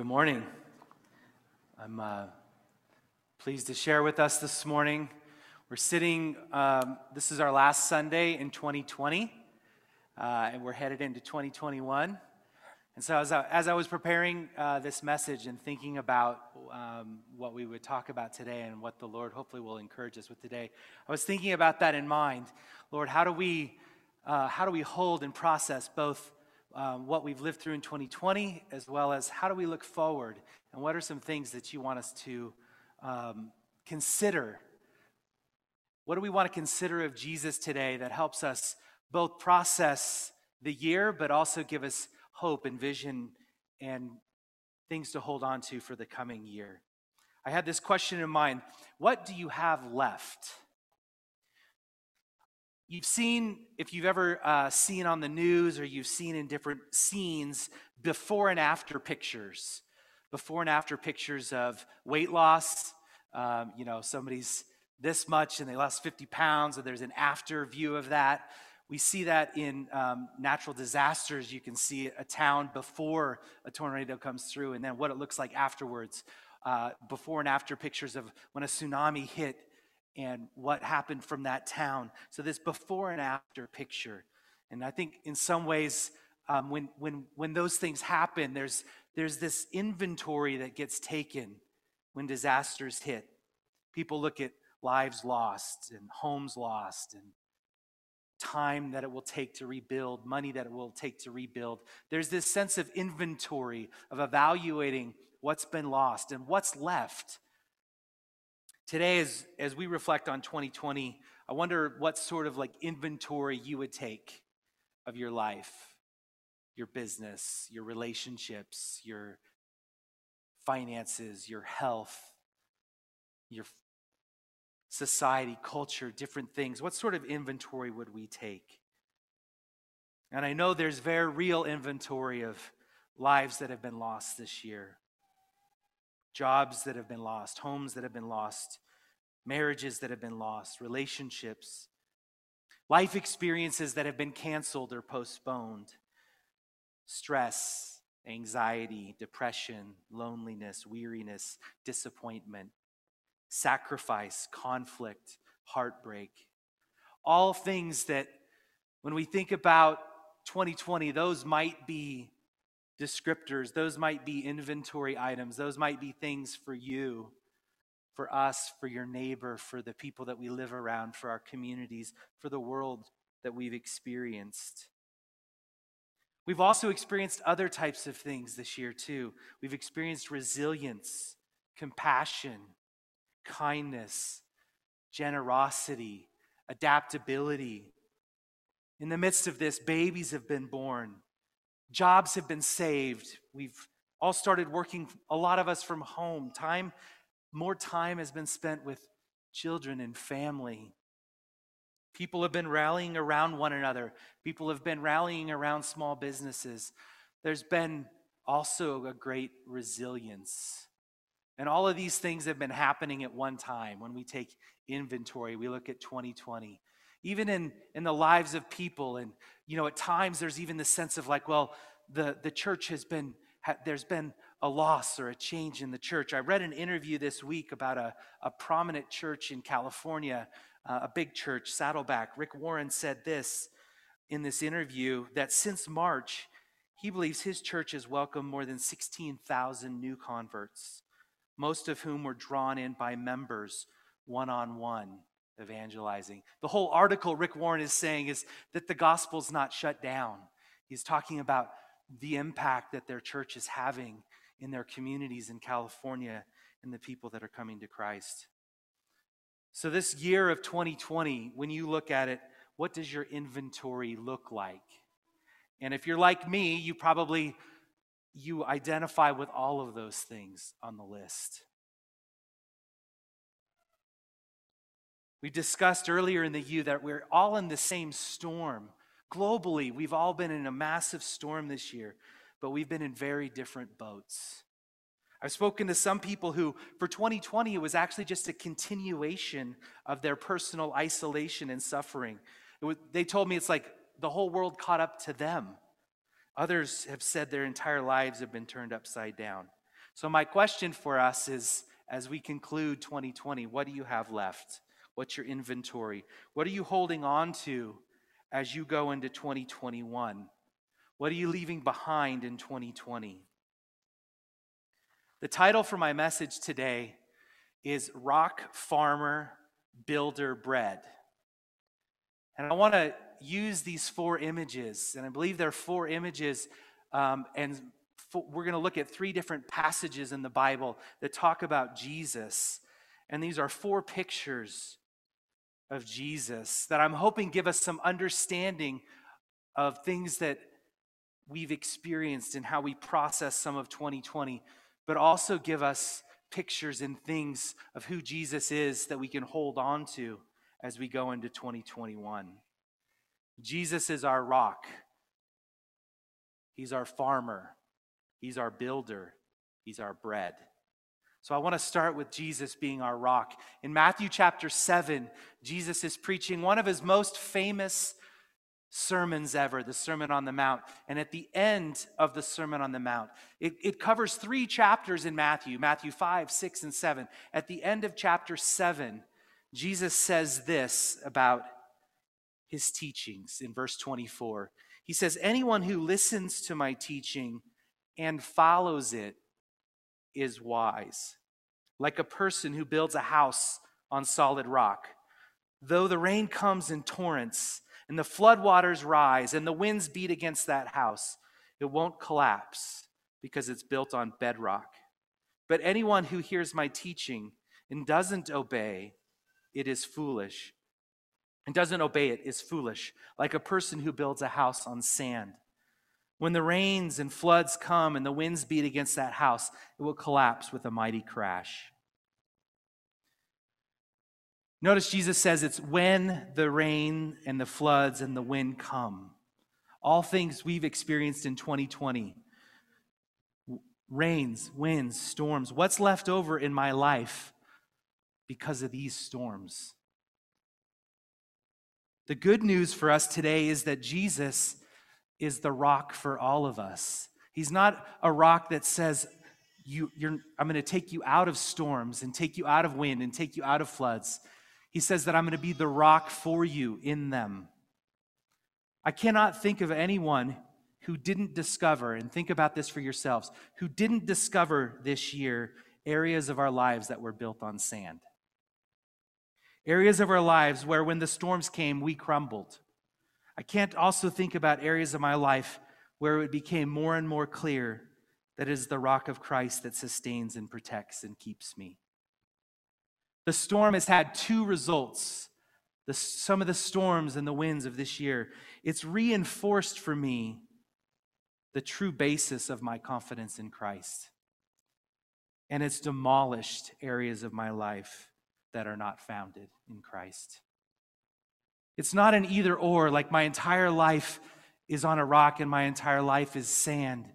Good morning. I'm uh, pleased to share with us this morning. We're sitting, um, this is our last Sunday in 2020, uh, and we're headed into 2021. And so, as I, as I was preparing uh, this message and thinking about um, what we would talk about today and what the Lord hopefully will encourage us with today, I was thinking about that in mind. Lord, how do we, uh, how do we hold and process both um, what we've lived through in 2020, as well as how do we look forward and what are some things that you want us to um, consider? What do we want to consider of Jesus today that helps us both process the year, but also give us hope and vision and things to hold on to for the coming year? I had this question in mind What do you have left? You've seen, if you've ever uh, seen on the news or you've seen in different scenes, before and after pictures. Before and after pictures of weight loss. Um, you know, somebody's this much and they lost 50 pounds, and there's an after view of that. We see that in um, natural disasters. You can see a town before a tornado comes through, and then what it looks like afterwards. Uh, before and after pictures of when a tsunami hit and what happened from that town. So, this before and after picture. And I think in some ways, um, when, when, when those things happen, there's, there's this inventory that gets taken when disasters hit. People look at lives lost and homes lost and time that it will take to rebuild, money that it will take to rebuild. There's this sense of inventory, of evaluating what's been lost and what's left Today, as, as we reflect on 2020, I wonder what sort of like inventory you would take of your life, your business, your relationships, your finances, your health, your society, culture, different things. What sort of inventory would we take? And I know there's very real inventory of lives that have been lost this year jobs that have been lost, homes that have been lost, marriages that have been lost, relationships, life experiences that have been canceled or postponed, stress, anxiety, depression, loneliness, weariness, disappointment, sacrifice, conflict, heartbreak. All things that, when we think about 2020, those might be descriptors, those might be inventory items, those might be things for you, for us, for your neighbor, for the people that we live around, for our communities, for the world that we've experienced. We've also experienced other types of things this year, too. We've experienced resilience, compassion, kindness, generosity, adaptability. In the midst of this, babies have been born. Jobs have been saved. We've all started working, a lot of us from home. Time, more time has been spent with children and family. People have been rallying around one another. People have been rallying around small businesses. There's been also a great resilience. And all of these things have been happening at one time. When we take inventory, we look at 2020 even in, in the lives of people. And, you know, at times there's even the sense of like, well, the, the church has been, ha, there's been a loss or a change in the church. I read an interview this week about a, a prominent church in California, uh, a big church, Saddleback. Rick Warren said this in this interview that since March, he believes his church has welcomed more than 16,000 new converts, most of whom were drawn in by members one on one evangelizing. The whole article Rick Warren is saying is that the gospel's not shut down. He's talking about the impact that their church is having in their communities in California and the people that are coming to Christ. So, this year of 2020, when you look at it, what does your inventory look like? And if you're like me, you probably you identify with all of those things on the list. We discussed earlier in the U that we're all in the same storm. Globally, we've all been in a massive storm this year, but we've been in very different boats. I've spoken to some people who, for 2020, it was actually just a continuation of their personal isolation and suffering. Was, they told me it's like the whole world caught up to them. Others have said their entire lives have been turned upside down. So, my question for us is as we conclude 2020, what do you have left? What's your inventory? What are you holding on to as you go into 2021? What are you leaving behind in 2020? The title for my message today is Rock Farmer Builder Bread. And I want to use these four images, and I believe there are four images, um, and we're going to look at three different passages in the Bible that talk about Jesus. And these are four pictures of Jesus that I'm hoping give us some understanding of things that we've experienced and how we process some of 2020, but also give us pictures and things of who Jesus is that we can hold on to as we go into 2021. Jesus is our rock. He's our farmer. He's our builder. He's our bread. So I want to start with Jesus being our rock. In Matthew chapter 7, Jesus is preaching one of his most famous sermons ever, the Sermon on the Mount. And at the end of the Sermon on the Mount, it, it covers three chapters in Matthew Matthew 5, 6, and 7. At the end of chapter 7, Jesus says this about his teachings in verse 24. He says, Anyone who listens to my teaching and follows it is wise, like a person who builds a house on solid rock. Though the rain comes in torrents, and the floodwaters rise, and the winds beat against that house, it won't collapse because it's built on bedrock. But anyone who hears my teaching and doesn't obey, it is foolish. And doesn't obey it is foolish, like a person who builds a house on sand. When the rains and floods come and the winds beat against that house, it will collapse with a mighty crash. Notice Jesus says it's when the rain and the floods and the wind come. All things we've experienced in 2020 rains, winds, storms. What's left over in my life because of these storms? The good news for us today is that Jesus is the rock for all of us. He's not a rock that says, you, I'm going to take you out of storms and take you out of wind and take you out of floods. He says that I'm going to be the rock for you in them. I cannot think of anyone who didn't discover, and think about this for yourselves, who didn't discover this year areas of our lives that were built on sand. Areas of our lives where when the storms came, we crumbled. I can't also think about areas of my life where it became more and more clear that it is the rock of Christ that sustains and protects and keeps me. The storm has had two results. The, some of the storms and the winds of this year, it's reinforced for me the true basis of my confidence in Christ. And it's demolished areas of my life that are not founded in Christ. It's not an either or, like my entire life is on a rock and my entire life is sand.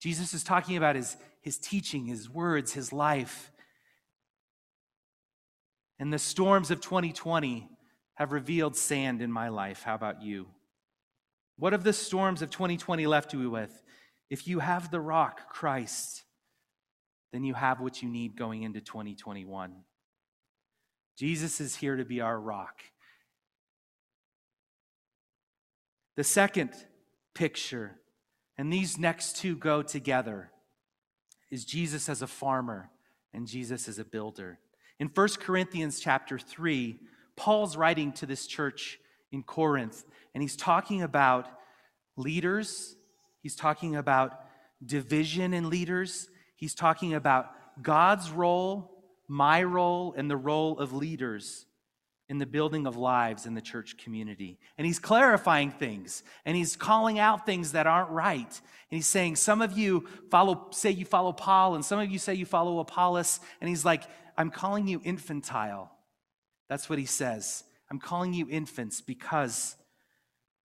Jesus is talking about his, his teaching, his words, his life. And the storms of 2020 have revealed sand in my life. How about you? What have the storms of 2020 left you with? If you have the rock, Christ, then you have what you need going into 2021. Jesus is here to be our rock. The second picture, and these next two go together, is Jesus as a farmer and Jesus as a builder. In 1 Corinthians chapter 3, Paul's writing to this church in Corinth, and he's talking about leaders, he's talking about division in leaders, he's talking about God's role, my role, and the role of leaders in the building of lives in the church community. And he's clarifying things and he's calling out things that aren't right. And he's saying, Some of you follow, say you follow Paul, and some of you say you follow Apollos. And he's like, I'm calling you infantile. That's what he says. I'm calling you infants because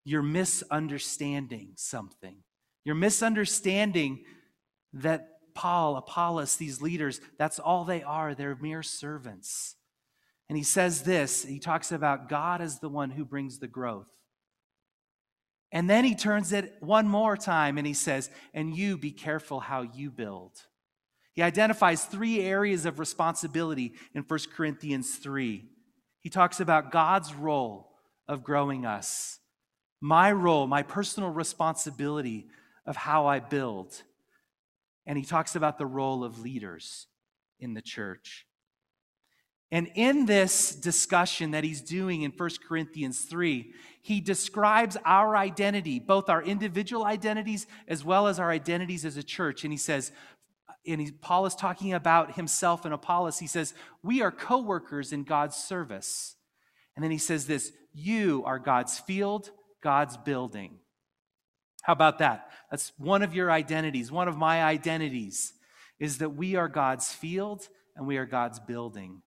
you're misunderstanding something. You're misunderstanding that Paul, Apollos, these leaders, that's all they are. They're mere servants. And he says this he talks about God as the one who brings the growth. And then he turns it one more time and he says, And you be careful how you build. He identifies three areas of responsibility in 1 Corinthians 3. He talks about God's role of growing us, my role, my personal responsibility of how I build. And he talks about the role of leaders in the church. And in this discussion that he's doing in 1 Corinthians 3, he describes our identity, both our individual identities as well as our identities as a church. And he says, and he, Paul is talking about himself and Apollos. He says, We are co workers in God's service. And then he says this You are God's field, God's building. How about that? That's one of your identities. One of my identities is that we are God's field and we are God's building.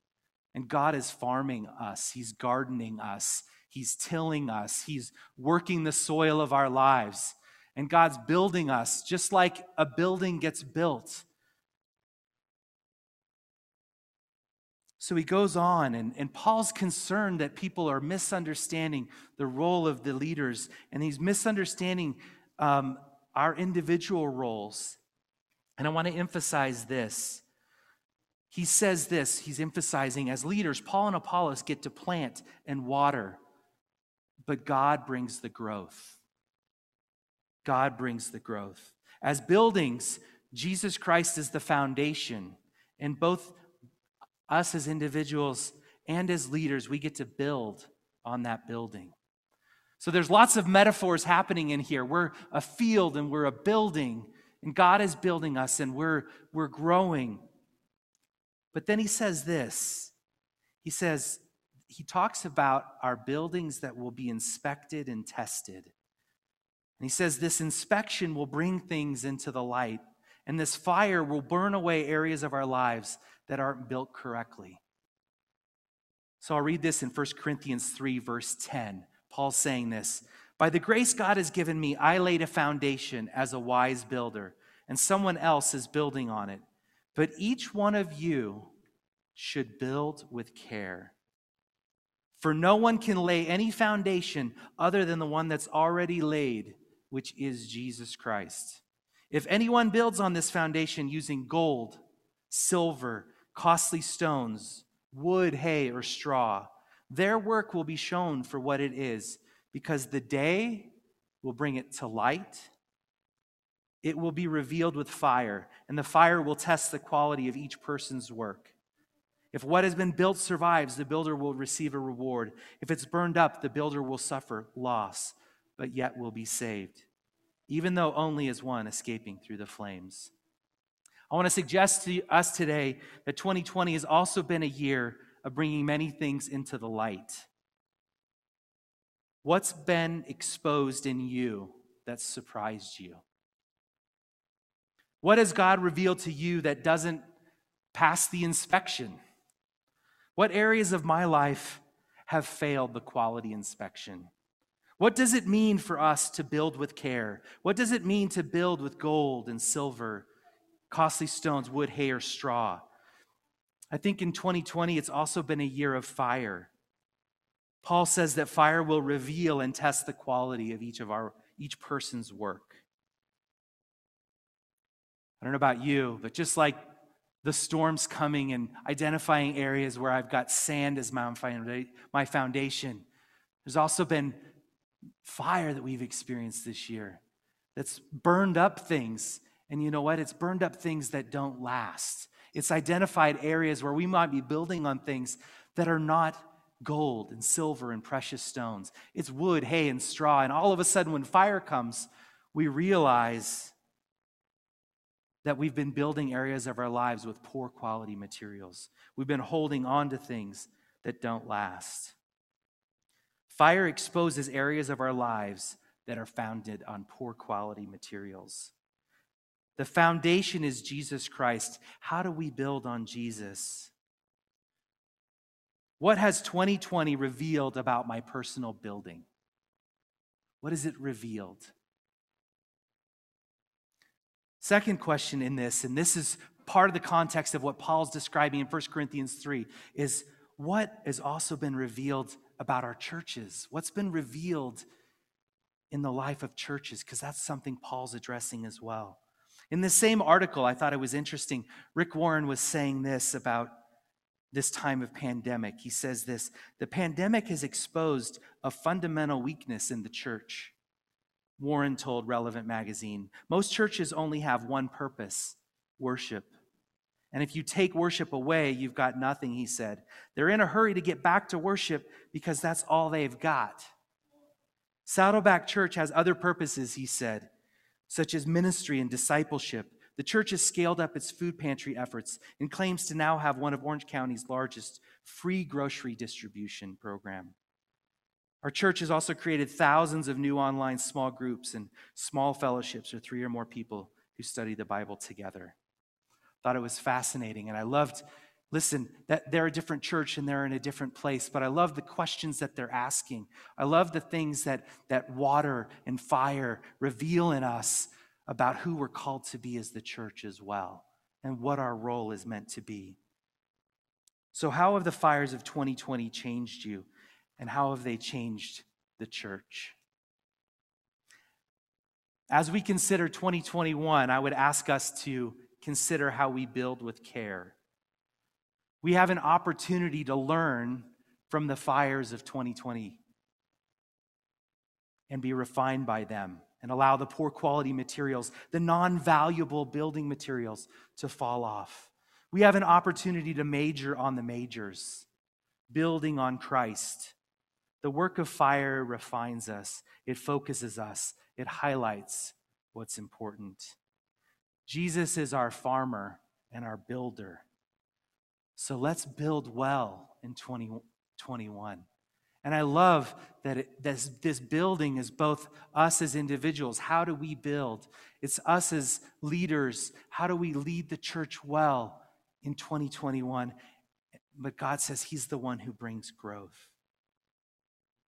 And God is farming us, He's gardening us, He's tilling us, He's working the soil of our lives. And God's building us just like a building gets built. So he goes on, and, and Paul's concerned that people are misunderstanding the role of the leaders, and he's misunderstanding um, our individual roles. And I want to emphasize this. He says this, he's emphasizing as leaders, Paul and Apollos get to plant and water, but God brings the growth. God brings the growth. As buildings, Jesus Christ is the foundation, and both us as individuals and as leaders, we get to build on that building. So there's lots of metaphors happening in here. We're a field and we're a building, and God is building us and we're, we're growing. But then he says this He says, he talks about our buildings that will be inspected and tested. And he says this inspection will bring things into the light, and this fire will burn away areas of our lives that aren't built correctly. So I'll read this in 1 Corinthians 3, verse 10. Paul's saying this By the grace God has given me, I laid a foundation as a wise builder, and someone else is building on it. But each one of you should build with care. For no one can lay any foundation other than the one that's already laid, which is Jesus Christ. If anyone builds on this foundation using gold, silver, costly stones, wood, hay, or straw, their work will be shown for what it is, because the day will bring it to light. It will be revealed with fire, and the fire will test the quality of each person's work. If what has been built survives, the builder will receive a reward. If it's burned up, the builder will suffer loss, but yet will be saved, even though only as one escaping through the flames. I want to suggest to us today that 2020 has also been a year of bringing many things into the light. What's been exposed in you that surprised you? What has God revealed to you that doesn't pass the inspection? What areas of my life have failed the quality inspection? What does it mean for us to build with care? What does it mean to build with gold and silver, costly stones, wood, hay, or straw? I think in 2020, it's also been a year of fire. Paul says that fire will reveal and test the quality of each of our each person's work. I don't know about you, but just like the storms coming and identifying areas where I've got sand as my foundation, there's also been fire that we've experienced this year that's burned up things. And you know what? It's burned up things that don't last. It's identified areas where we might be building on things that are not gold and silver and precious stones. It's wood, hay, and straw. And all of a sudden, when fire comes, we realize that we've been building areas of our lives with poor quality materials. We've been holding on to things that don't last. Fire exposes areas of our lives that are founded on poor quality materials. The foundation is Jesus Christ. How do we build on Jesus? What has 2020 revealed about my personal building? What has it revealed? Second question in this, and this is part of the context of what Paul's describing in 1 Corinthians 3, is what has also been revealed about our churches? What's been revealed in the life of churches because that's something Paul's addressing as well. In the same article, I thought it was interesting. Rick Warren was saying this about this time of pandemic. He says this The pandemic has exposed a fundamental weakness in the church. Warren told Relevant Magazine most churches only have one purpose worship. And if you take worship away, you've got nothing, he said. They're in a hurry to get back to worship because that's all they've got. Saddleback Church has other purposes, he said, such as ministry and discipleship. The church has scaled up its food pantry efforts and claims to now have one of Orange County's largest free grocery distribution program. Our church has also created thousands of new online small groups and small fellowships or three or more people who study the Bible together. Thought it was fascinating, and I loved listen, that they're a different church and they're in a different place, but I love the questions that they're asking. I love the things that, that water and fire reveal in us about who we're called to be as the church as well and what our role is meant to be. So, how have the fires of 2020 changed you, and how have they changed the church? As we consider 2021, I would ask us to consider how we build with care we have an opportunity to learn from the fires of 2020 and be refined by them and allow the poor quality materials, the non valuable building materials, to fall off. We have an opportunity to major on the majors, building on Christ. The work of fire refines us, it focuses us, it highlights what's important. Jesus is our farmer and our builder. So let's build well in 2021. And I love that it, this, this building is both us as individuals. How do we build? It's us as leaders. How do we lead the church well in 2021? But God says He's the one who brings growth.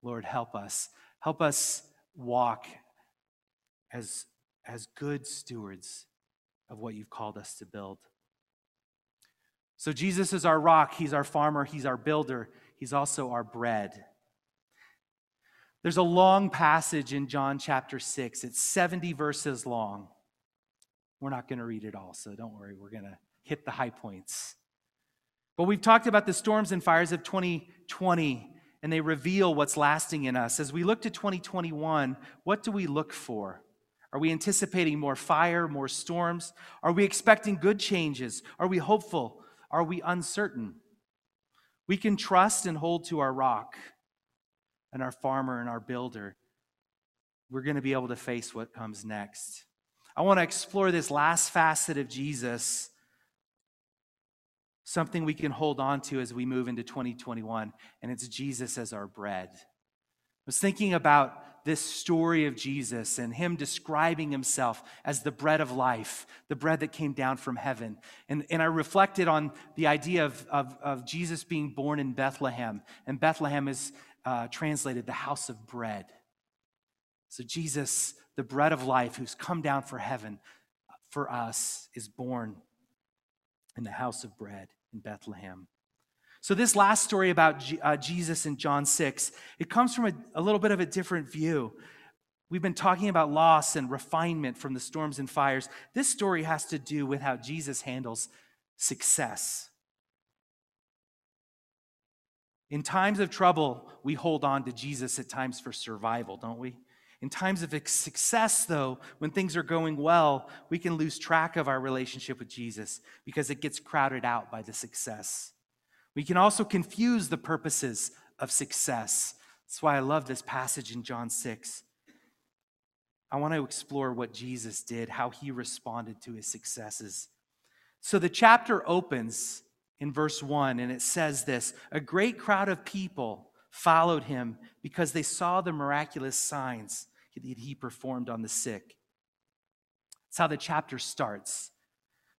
Lord, help us. Help us walk as, as good stewards of what you've called us to build. So Jesus is our rock, He's our farmer, He's our builder, He's also our bread. There's a long passage in John chapter 6. It's 70 verses long. We're not going to read it all, so don't worry. We're going to hit the high points. But we've talked about the storms and fires of 2020, and they reveal what's lasting in us. As we look to 2021, what do we look for? Are we anticipating more fire, more storms? Are we expecting good changes? Are we hopeful? Are we uncertain? We can trust and hold to our rock and our farmer and our builder. We're going to be able to face what comes next. I want to explore this last facet of Jesus, something we can hold on to as we move into 2021, and it's Jesus as our bread. I was thinking about this story of Jesus and him describing himself as the bread of life, the bread that came down from heaven. And, and I reflected on the idea of, of, of Jesus being born in Bethlehem. And Bethlehem is uh, translated the house of bread. So Jesus, the bread of life, who's come down for heaven for us, is born in the house of bread in Bethlehem. So, this last story about G- uh, Jesus in John 6, it comes from a, a little bit of a different view. We've been talking about loss and refinement from the storms and fires. This story has to do with how Jesus handles success. In times of trouble, we hold on to Jesus at times for survival, don't we? In times of success, though, when things are going well, we can lose track of our relationship with Jesus because it gets crowded out by the success. We can also confuse the purposes of success. That's why I love this passage in John 6. I want to explore what Jesus did, how he responded to his successes. So the chapter opens in verse 1, and it says this A great crowd of people followed him because they saw the miraculous signs that he performed on the sick. That's how the chapter starts.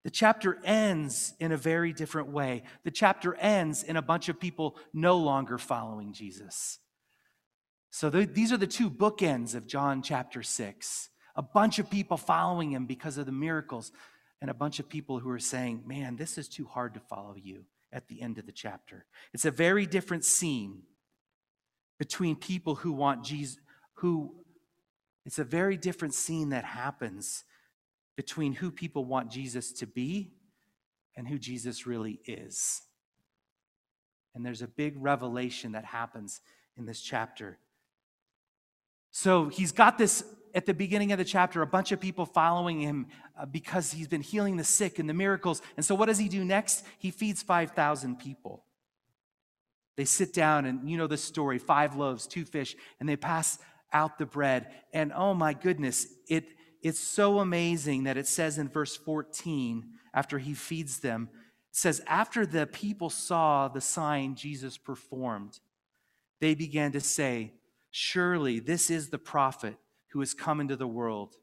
The chapter ends in a very different way. The chapter ends in a bunch of people no longer following Jesus. So the, these are the two bookends of John chapter 6. A bunch of people following him because of the miracles, and a bunch of people who are saying, Man, this is too hard to follow you at the end of the chapter. It's a very different scene between people who want Jesus, who It's a very different scene that happens between who people want Jesus to be and who Jesus really is. And there's a big revelation that happens in this chapter. So he's got this at the beginning of the chapter, a bunch of people following him uh, because he's been healing the sick and the miracles. And so what does he do next? He feeds 5,000 people. They sit down, and you know the story five loaves, two fish, and they pass out the bread. And oh my goodness, it, it's so amazing that it says in verse 14, after he feeds them, it says, After the people saw the sign Jesus performed, they began to say, Surely this is the prophet who has come into the world.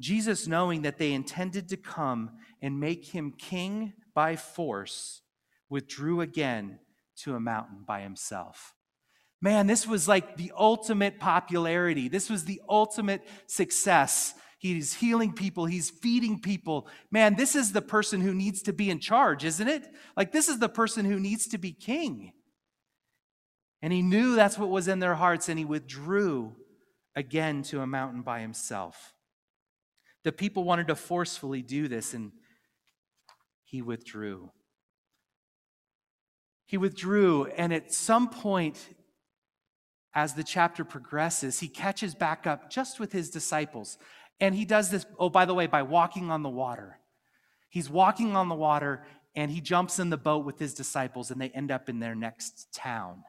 Jesus, knowing that they intended to come and make him king by force, withdrew again to a mountain by himself. Man, this was like the ultimate popularity. This was the ultimate success. He's healing people, he's feeding people. Man, this is the person who needs to be in charge, isn't it? Like, this is the person who needs to be king. And he knew that's what was in their hearts, and he withdrew again to a mountain by himself. The people wanted to forcefully do this, and he withdrew. He withdrew, and at some point, as the chapter progresses, he catches back up just with his disciples. And he does this, oh, by the way, by walking on the water. He's walking on the water and he jumps in the boat with his disciples, and they end up in their next town.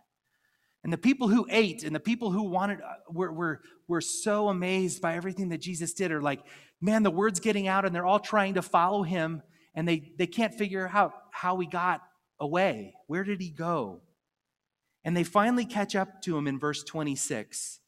And the people who ate and the people who wanted uh, were, were, were so amazed by everything that Jesus did are like, man, the word's getting out, and they're all trying to follow him, and they, they can't figure out how he got away. Where did he go? And they finally catch up to him in verse 26.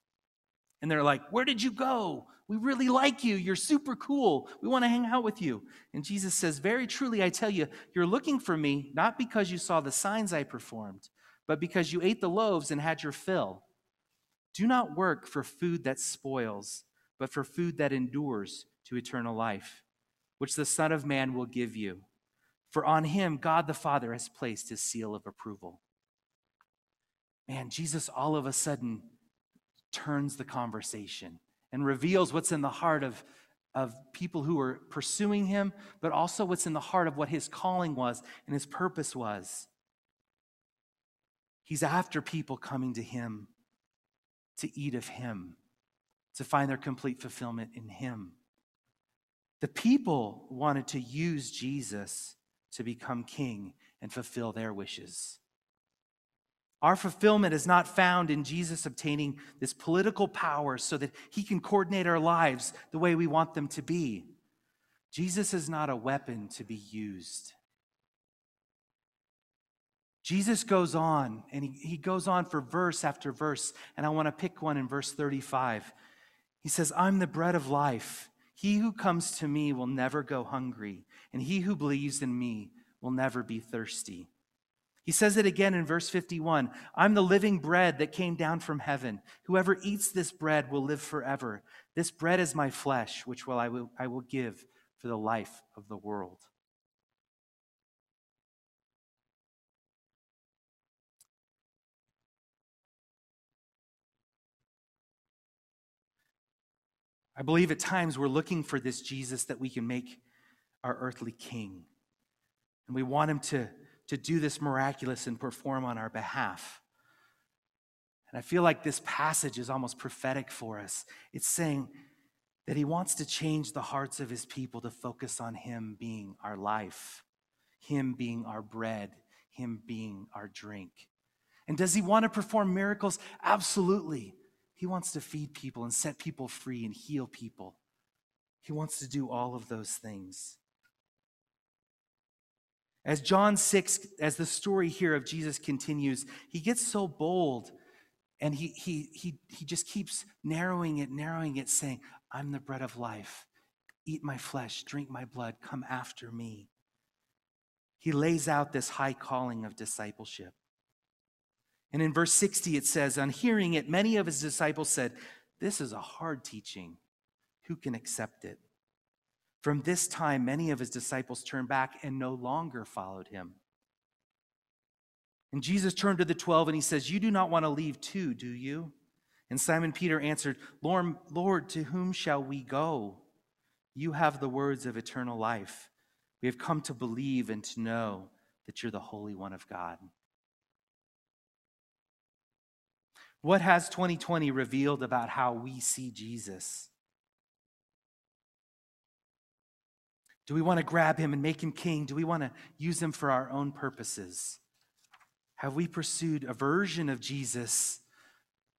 And they're like, Where did you go? We really like you. You're super cool. We want to hang out with you. And Jesus says, Very truly, I tell you, you're looking for me not because you saw the signs I performed, but because you ate the loaves and had your fill. Do not work for food that spoils, but for food that endures to eternal life, which the Son of Man will give you. For on him, God the Father has placed his seal of approval man, Jesus all of a sudden turns the conversation and reveals what's in the heart of, of people who are pursuing him, but also what's in the heart of what his calling was and his purpose was. He's after people coming to him to eat of him, to find their complete fulfillment in him. The people wanted to use Jesus to become king and fulfill their wishes. Our fulfillment is not found in Jesus obtaining this political power so that he can coordinate our lives the way we want them to be. Jesus is not a weapon to be used. Jesus goes on, and he, he goes on for verse after verse, and I want to pick one in verse 35. He says, I'm the bread of life. He who comes to me will never go hungry, and he who believes in me will never be thirsty. He says it again in verse 51 I'm the living bread that came down from heaven. Whoever eats this bread will live forever. This bread is my flesh, which will I, will, I will give for the life of the world. I believe at times we're looking for this Jesus that we can make our earthly king. And we want him to to do this miraculous and perform on our behalf. And I feel like this passage is almost prophetic for us. It's saying that he wants to change the hearts of his people to focus on him being our life, him being our bread, him being our drink. And does he want to perform miracles? Absolutely. He wants to feed people and set people free and heal people. He wants to do all of those things. As John 6, as the story here of Jesus continues, he gets so bold and he, he, he, he just keeps narrowing it, narrowing it, saying, I'm the bread of life. Eat my flesh, drink my blood, come after me. He lays out this high calling of discipleship. And in verse 60, it says, On hearing it, many of his disciples said, This is a hard teaching. Who can accept it? From this time, many of his disciples turned back and no longer followed him. And Jesus turned to the 12 and he says, You do not want to leave too, do you? And Simon Peter answered, Lord, Lord, to whom shall we go? You have the words of eternal life. We have come to believe and to know that you're the Holy One of God. What has 2020 revealed about how we see Jesus? Do we want to grab him and make him king? Do we want to use him for our own purposes? Have we pursued a version of Jesus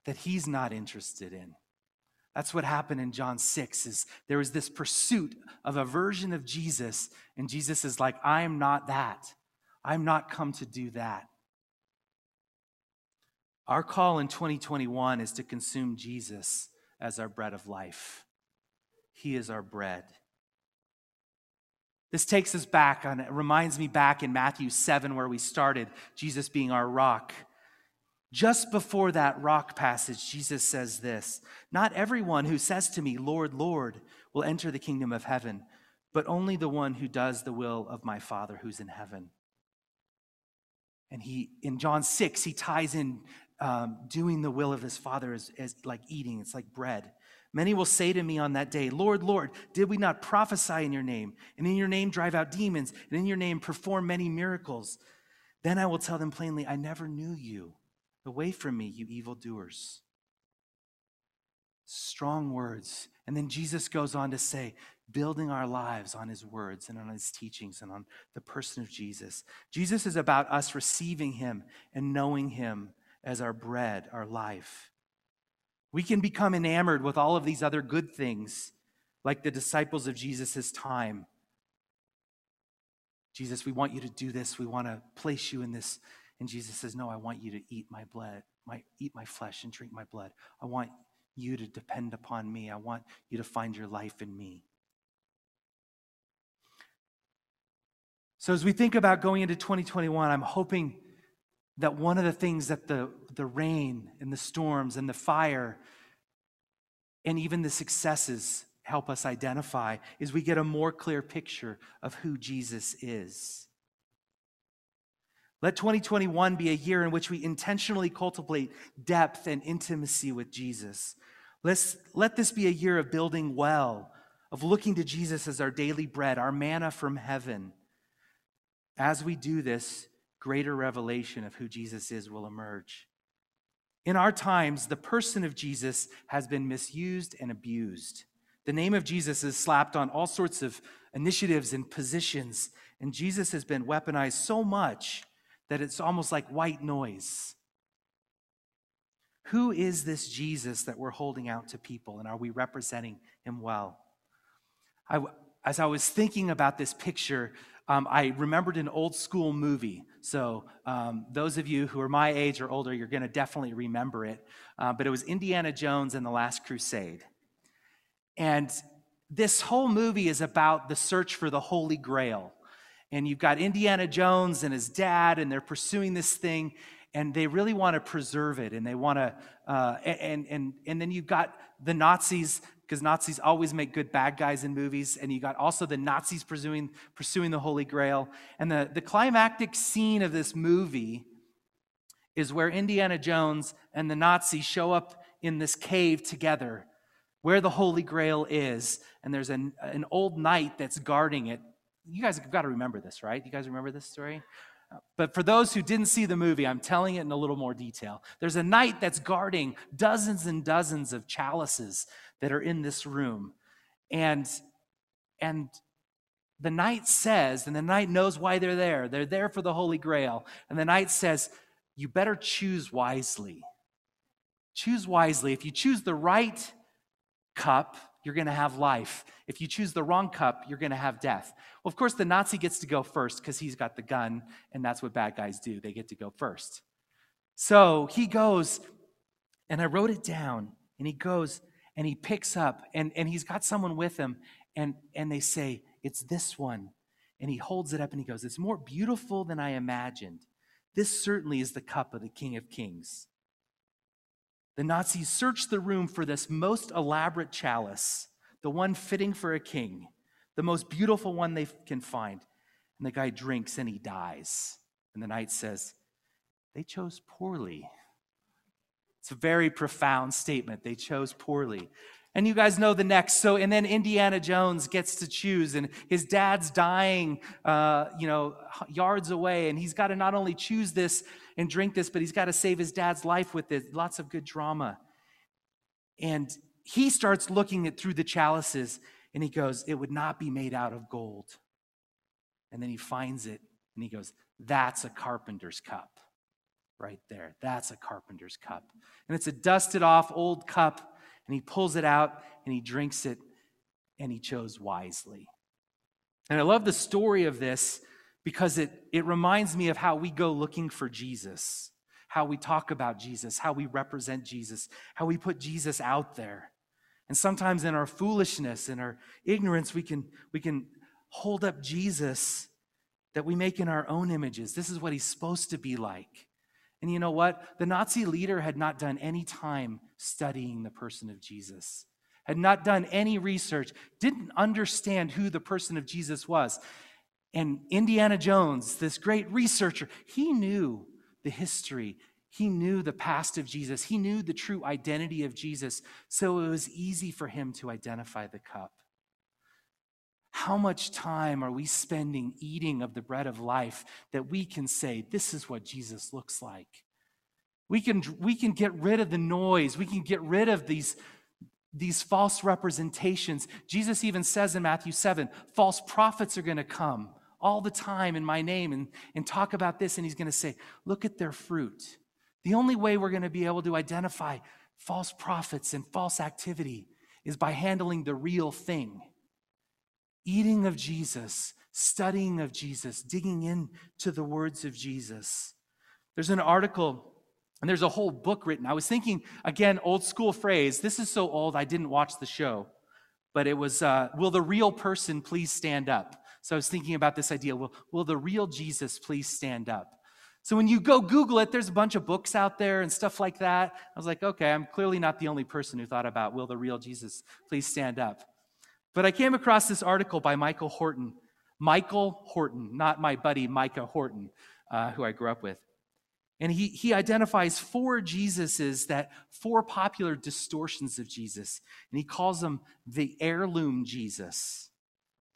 that he's not interested in? That's what happened in John 6 is there was this pursuit of a version of Jesus and Jesus is like I am not that. I'm not come to do that. Our call in 2021 is to consume Jesus as our bread of life. He is our bread. This takes us back on it reminds me back in Matthew 7 where we started, Jesus being our rock. Just before that rock passage, Jesus says this Not everyone who says to me, Lord, Lord, will enter the kingdom of heaven, but only the one who does the will of my Father who's in heaven. And he, in John 6, he ties in um, doing the will of his Father as, as like eating, it's like bread. Many will say to me on that day, Lord, Lord, did we not prophesy in your name, and in your name drive out demons, and in your name perform many miracles? Then I will tell them plainly, I never knew you. Away from me, you evildoers. Strong words. And then Jesus goes on to say, building our lives on his words and on his teachings and on the person of Jesus. Jesus is about us receiving him and knowing him as our bread, our life. We can become enamored with all of these other good things, like the disciples of Jesus' time. Jesus, we want you to do this. We want to place you in this. And Jesus says, No, I want you to eat my blood, my, eat my flesh and drink my blood. I want you to depend upon me. I want you to find your life in me. So, as we think about going into 2021, I'm hoping that one of the things that the, the rain and the storms and the fire and even the successes help us identify is we get a more clear picture of who Jesus is. Let 2021 be a year in which we intentionally cultivate depth and intimacy with Jesus. Let's, let this be a year of building well, of looking to Jesus as our daily bread, our manna from heaven. As we do this, greater revelation of who Jesus is will emerge. In our times, the person of Jesus has been misused and abused. The name of Jesus is slapped on all sorts of initiatives and positions, and Jesus has been weaponized so much that it's almost like white noise. Who is this Jesus that we're holding out to people, and are we representing him well? I, as I was thinking about this picture, um, I remembered an old school movie. So, um, those of you who are my age or older, you're going to definitely remember it. Uh, but it was Indiana Jones and the Last Crusade. And this whole movie is about the search for the Holy Grail. And you've got Indiana Jones and his dad, and they're pursuing this thing, and they really want to preserve it. And they want to, uh, and, and, and then you've got the Nazis because Nazis always make good bad guys in movies, and you got also the Nazis pursuing, pursuing the Holy Grail. And the, the climactic scene of this movie is where Indiana Jones and the Nazis show up in this cave together where the Holy Grail is, and there's an, an old knight that's guarding it. You guys have got to remember this, right? You guys remember this story? But for those who didn't see the movie, I'm telling it in a little more detail. There's a knight that's guarding dozens and dozens of chalices that are in this room. And, and the knight says, and the knight knows why they're there. They're there for the Holy Grail. And the knight says, You better choose wisely. Choose wisely. If you choose the right cup, you're going to have life. If you choose the wrong cup, you're going to have death. Well, of course, the Nazi gets to go first because he's got the gun, and that's what bad guys do. They get to go first. So he goes, and I wrote it down, and he goes and he picks up, and, and he's got someone with him, and, and they say, It's this one. And he holds it up and he goes, It's more beautiful than I imagined. This certainly is the cup of the King of Kings. The Nazis search the room for this most elaborate chalice, the one fitting for a king, the most beautiful one they can find. And the guy drinks and he dies. And the knight says, They chose poorly. It's a very profound statement. They chose poorly. And you guys know the next. So, and then Indiana Jones gets to choose, and his dad's dying, uh, you know, yards away, and he's got to not only choose this and drink this, but he's got to save his dad's life with it. Lots of good drama. And he starts looking at through the chalices, and he goes, "It would not be made out of gold." And then he finds it, and he goes, "That's a carpenter's cup." Right there. That's a carpenter's cup. And it's a dusted off old cup and he pulls it out and he drinks it and he chose wisely. And I love the story of this because it, it reminds me of how we go looking for Jesus, how we talk about Jesus, how we represent Jesus, how we put Jesus out there. And sometimes in our foolishness, in our ignorance, we can, we can hold up Jesus that we make in our own images. This is what he's supposed to be like. And you know what? The Nazi leader had not done any time studying the person of Jesus, had not done any research, didn't understand who the person of Jesus was. And Indiana Jones, this great researcher, he knew the history. He knew the past of Jesus. He knew the true identity of Jesus. So it was easy for him to identify the cup. How much time are we spending eating of the bread of life that we can say, this is what Jesus looks like? We can, we can get rid of the noise. We can get rid of these, these false representations. Jesus even says in Matthew 7 false prophets are going to come all the time in my name and, and talk about this. And he's going to say, look at their fruit. The only way we're going to be able to identify false prophets and false activity is by handling the real thing eating of Jesus, studying of Jesus, digging into the words of Jesus. There's an article and there's a whole book written. I was thinking, again, old school phrase. This is so old, I didn't watch the show. But it was, uh, Will the real person please stand up? So I was thinking about this idea will, will the real Jesus please stand up? So when you go Google it, there's a bunch of books out there and stuff like that. I was like, okay, I'm clearly not the only person who thought about, will the real Jesus please stand up? But I came across this article by Michael Horton. Michael Horton, not my buddy Micah Horton, uh, who I grew up with. And he, he identifies four Jesuses that four popular distortions of Jesus. And he calls them the heirloom Jesus,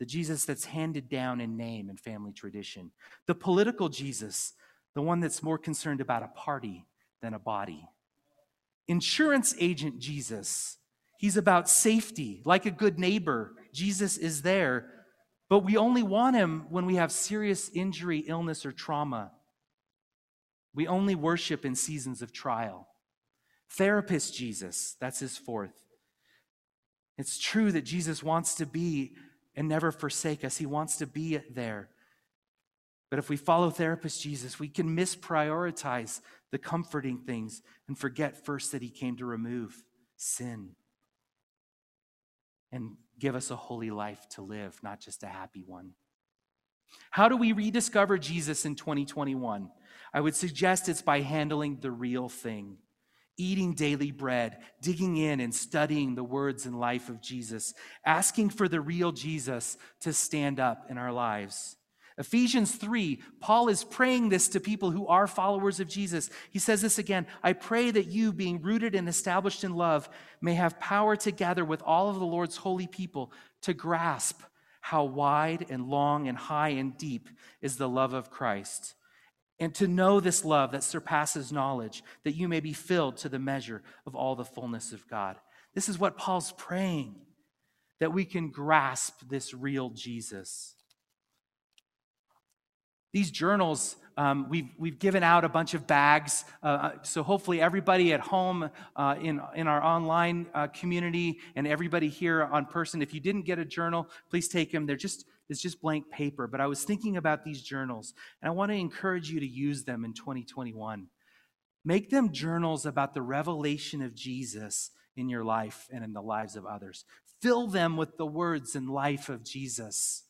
the Jesus that's handed down in name and family tradition, the political Jesus, the one that's more concerned about a party than a body, insurance agent Jesus, He's about safety. Like a good neighbor, Jesus is there, but we only want him when we have serious injury, illness, or trauma. We only worship in seasons of trial. Therapist Jesus, that's his fourth. It's true that Jesus wants to be and never forsake us, he wants to be there. But if we follow therapist Jesus, we can misprioritize the comforting things and forget first that he came to remove sin and give us a holy life to live, not just a happy one. How do we rediscover Jesus in 2021? I would suggest it's by handling the real thing, eating daily bread, digging in and studying the words and life of Jesus, asking for the real Jesus to stand up in our lives. Ephesians 3, Paul is praying this to people who are followers of Jesus. He says this again I pray that you, being rooted and established in love, may have power together with all of the Lord's holy people to grasp how wide and long and high and deep is the love of Christ. And to know this love that surpasses knowledge, that you may be filled to the measure of all the fullness of God. This is what Paul's praying, that we can grasp this real Jesus. These journals, um, we've, we've given out a bunch of bags. Uh, uh, so hopefully, everybody at home uh, in, in our online uh, community and everybody here on person, if you didn't get a journal, please take them. They're just, it's just blank paper. But I was thinking about these journals, and I want to encourage you to use them in 2021. Make them journals about the revelation of Jesus in your life and in the lives of others. Fill them with the words and life of Jesus.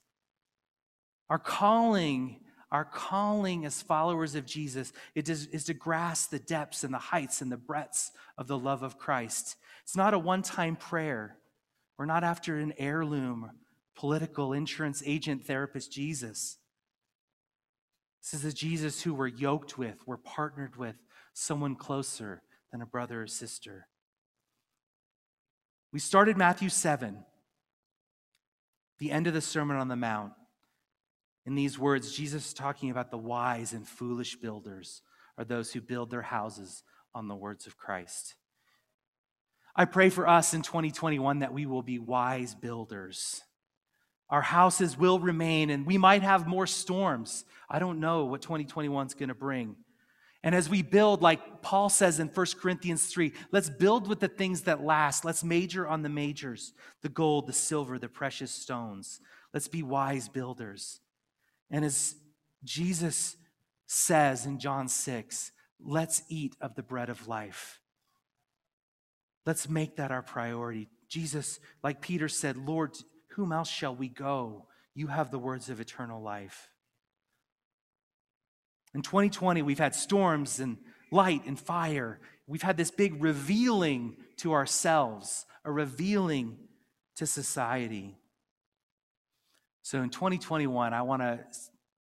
Our calling our calling as followers of Jesus is, is to grasp the depths and the heights and the breadths of the love of Christ. It's not a one time prayer. We're not after an heirloom, political insurance agent therapist Jesus. This is the Jesus who we're yoked with, we're partnered with, someone closer than a brother or sister. We started Matthew 7, the end of the Sermon on the Mount. In these words, Jesus is talking about the wise and foolish builders are those who build their houses on the words of Christ. I pray for us in 2021 that we will be wise builders. Our houses will remain, and we might have more storms. I don't know what 2021 is going to bring. And as we build, like Paul says in 1 Corinthians 3, let's build with the things that last. Let's major on the majors the gold, the silver, the precious stones. Let's be wise builders. And as Jesus says in John 6, let's eat of the bread of life. Let's make that our priority. Jesus, like Peter said, Lord, whom else shall we go? You have the words of eternal life. In 2020, we've had storms and light and fire. We've had this big revealing to ourselves, a revealing to society. So in 2021, I want to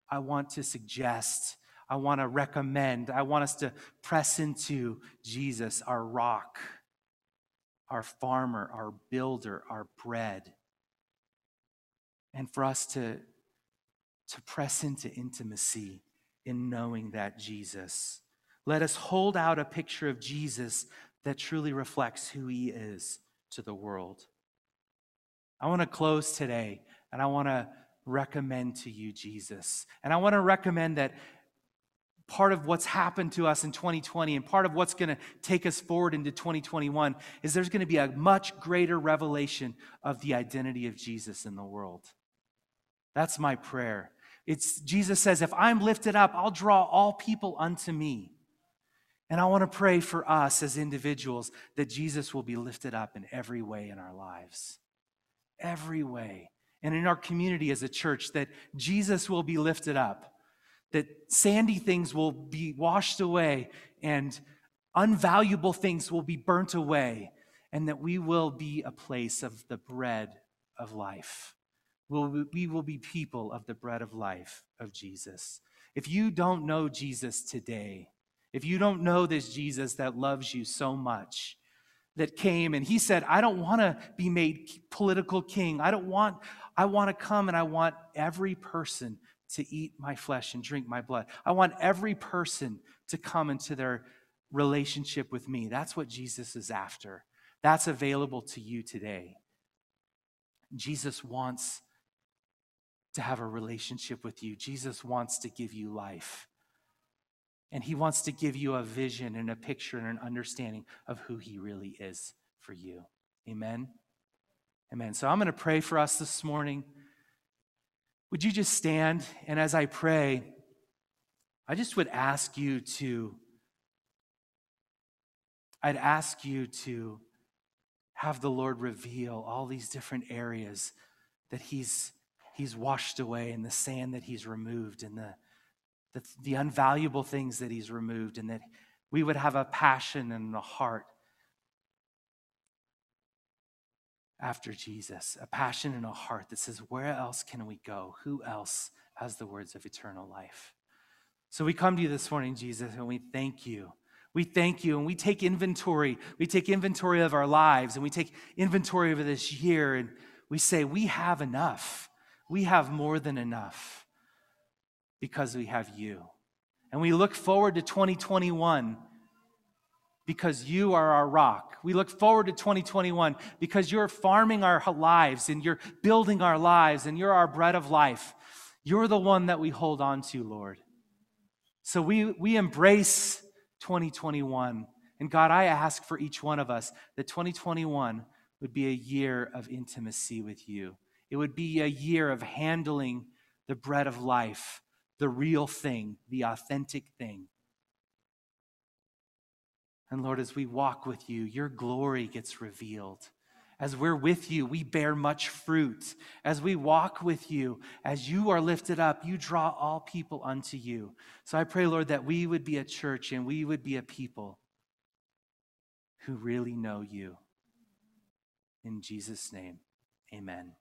I want to suggest, I want to recommend, I want us to press into Jesus, our rock, our farmer, our builder, our bread. And for us to, to press into intimacy in knowing that Jesus. Let us hold out a picture of Jesus that truly reflects who he is to the world. I want to close today and I want to recommend to you Jesus. And I want to recommend that part of what's happened to us in 2020 and part of what's going to take us forward into 2021 is there's going to be a much greater revelation of the identity of Jesus in the world. That's my prayer. It's Jesus says, if I'm lifted up, I'll draw all people unto me. And I want to pray for us as individuals that Jesus will be lifted up in every way in our lives. Every way. And in our community as a church, that Jesus will be lifted up, that sandy things will be washed away, and unvaluable things will be burnt away, and that we will be a place of the bread of life will we will be people of the bread of life of Jesus. If you don't know Jesus today, if you don't know this Jesus that loves you so much, that came and he said, I don't want to be made political king. I don't want, I want to come and I want every person to eat my flesh and drink my blood. I want every person to come into their relationship with me. That's what Jesus is after. That's available to you today. Jesus wants to have a relationship with you. Jesus wants to give you life. And he wants to give you a vision and a picture and an understanding of who he really is for you. Amen. Amen. So I'm going to pray for us this morning. Would you just stand? And as I pray, I just would ask you to, I'd ask you to have the Lord reveal all these different areas that He's he's washed away and the sand that he's removed and the, the, the unvaluable things that he's removed, and that we would have a passion and a heart after Jesus, a passion and a heart that says, Where else can we go? Who else has the words of eternal life? So we come to you this morning, Jesus, and we thank you. We thank you and we take inventory. We take inventory of our lives and we take inventory of this year and we say, We have enough we have more than enough because we have you. And we look forward to 2021 because you are our rock. We look forward to 2021 because you're farming our lives and you're building our lives and you're our bread of life. You're the one that we hold on to, Lord. So we, we embrace 2021. And God, I ask for each one of us that 2021 would be a year of intimacy with you. It would be a year of handling the bread of life, the real thing, the authentic thing. And Lord, as we walk with you, your glory gets revealed. As we're with you, we bear much fruit. As we walk with you, as you are lifted up, you draw all people unto you. So I pray, Lord, that we would be a church and we would be a people who really know you. In Jesus' name, amen.